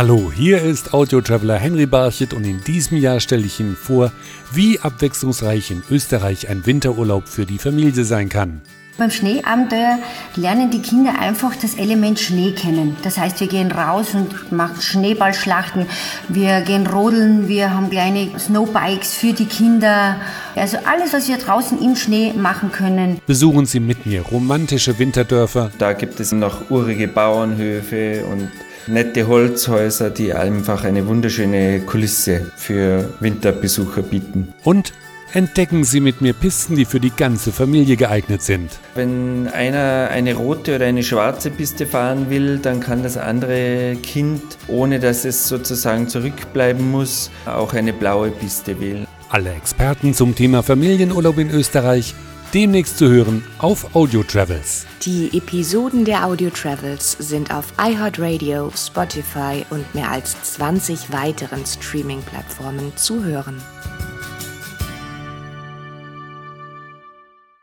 Hallo, hier ist Audio-Traveler Henry Barchet und in diesem Jahr stelle ich Ihnen vor, wie abwechslungsreich in Österreich ein Winterurlaub für die Familie sein kann. Beim Schneeabenteuer lernen die Kinder einfach das Element Schnee kennen. Das heißt, wir gehen raus und machen Schneeballschlachten, wir gehen rodeln, wir haben kleine Snowbikes für die Kinder. Also alles, was wir draußen im Schnee machen können. Besuchen Sie mit mir romantische Winterdörfer. Da gibt es noch urige Bauernhöfe und nette Holzhäuser, die einfach eine wunderschöne Kulisse für Winterbesucher bieten. Und entdecken Sie mit mir Pisten, die für die ganze Familie geeignet sind. Wenn einer eine rote oder eine schwarze Piste fahren will, dann kann das andere Kind, ohne dass es sozusagen zurückbleiben muss, auch eine blaue Piste wählen. Alle Experten zum Thema Familienurlaub in Österreich demnächst zu hören auf Audio Travels. Die Episoden der Audio Travels sind auf iHeartRadio, Spotify und mehr als 20 weiteren Streaming-Plattformen zu hören.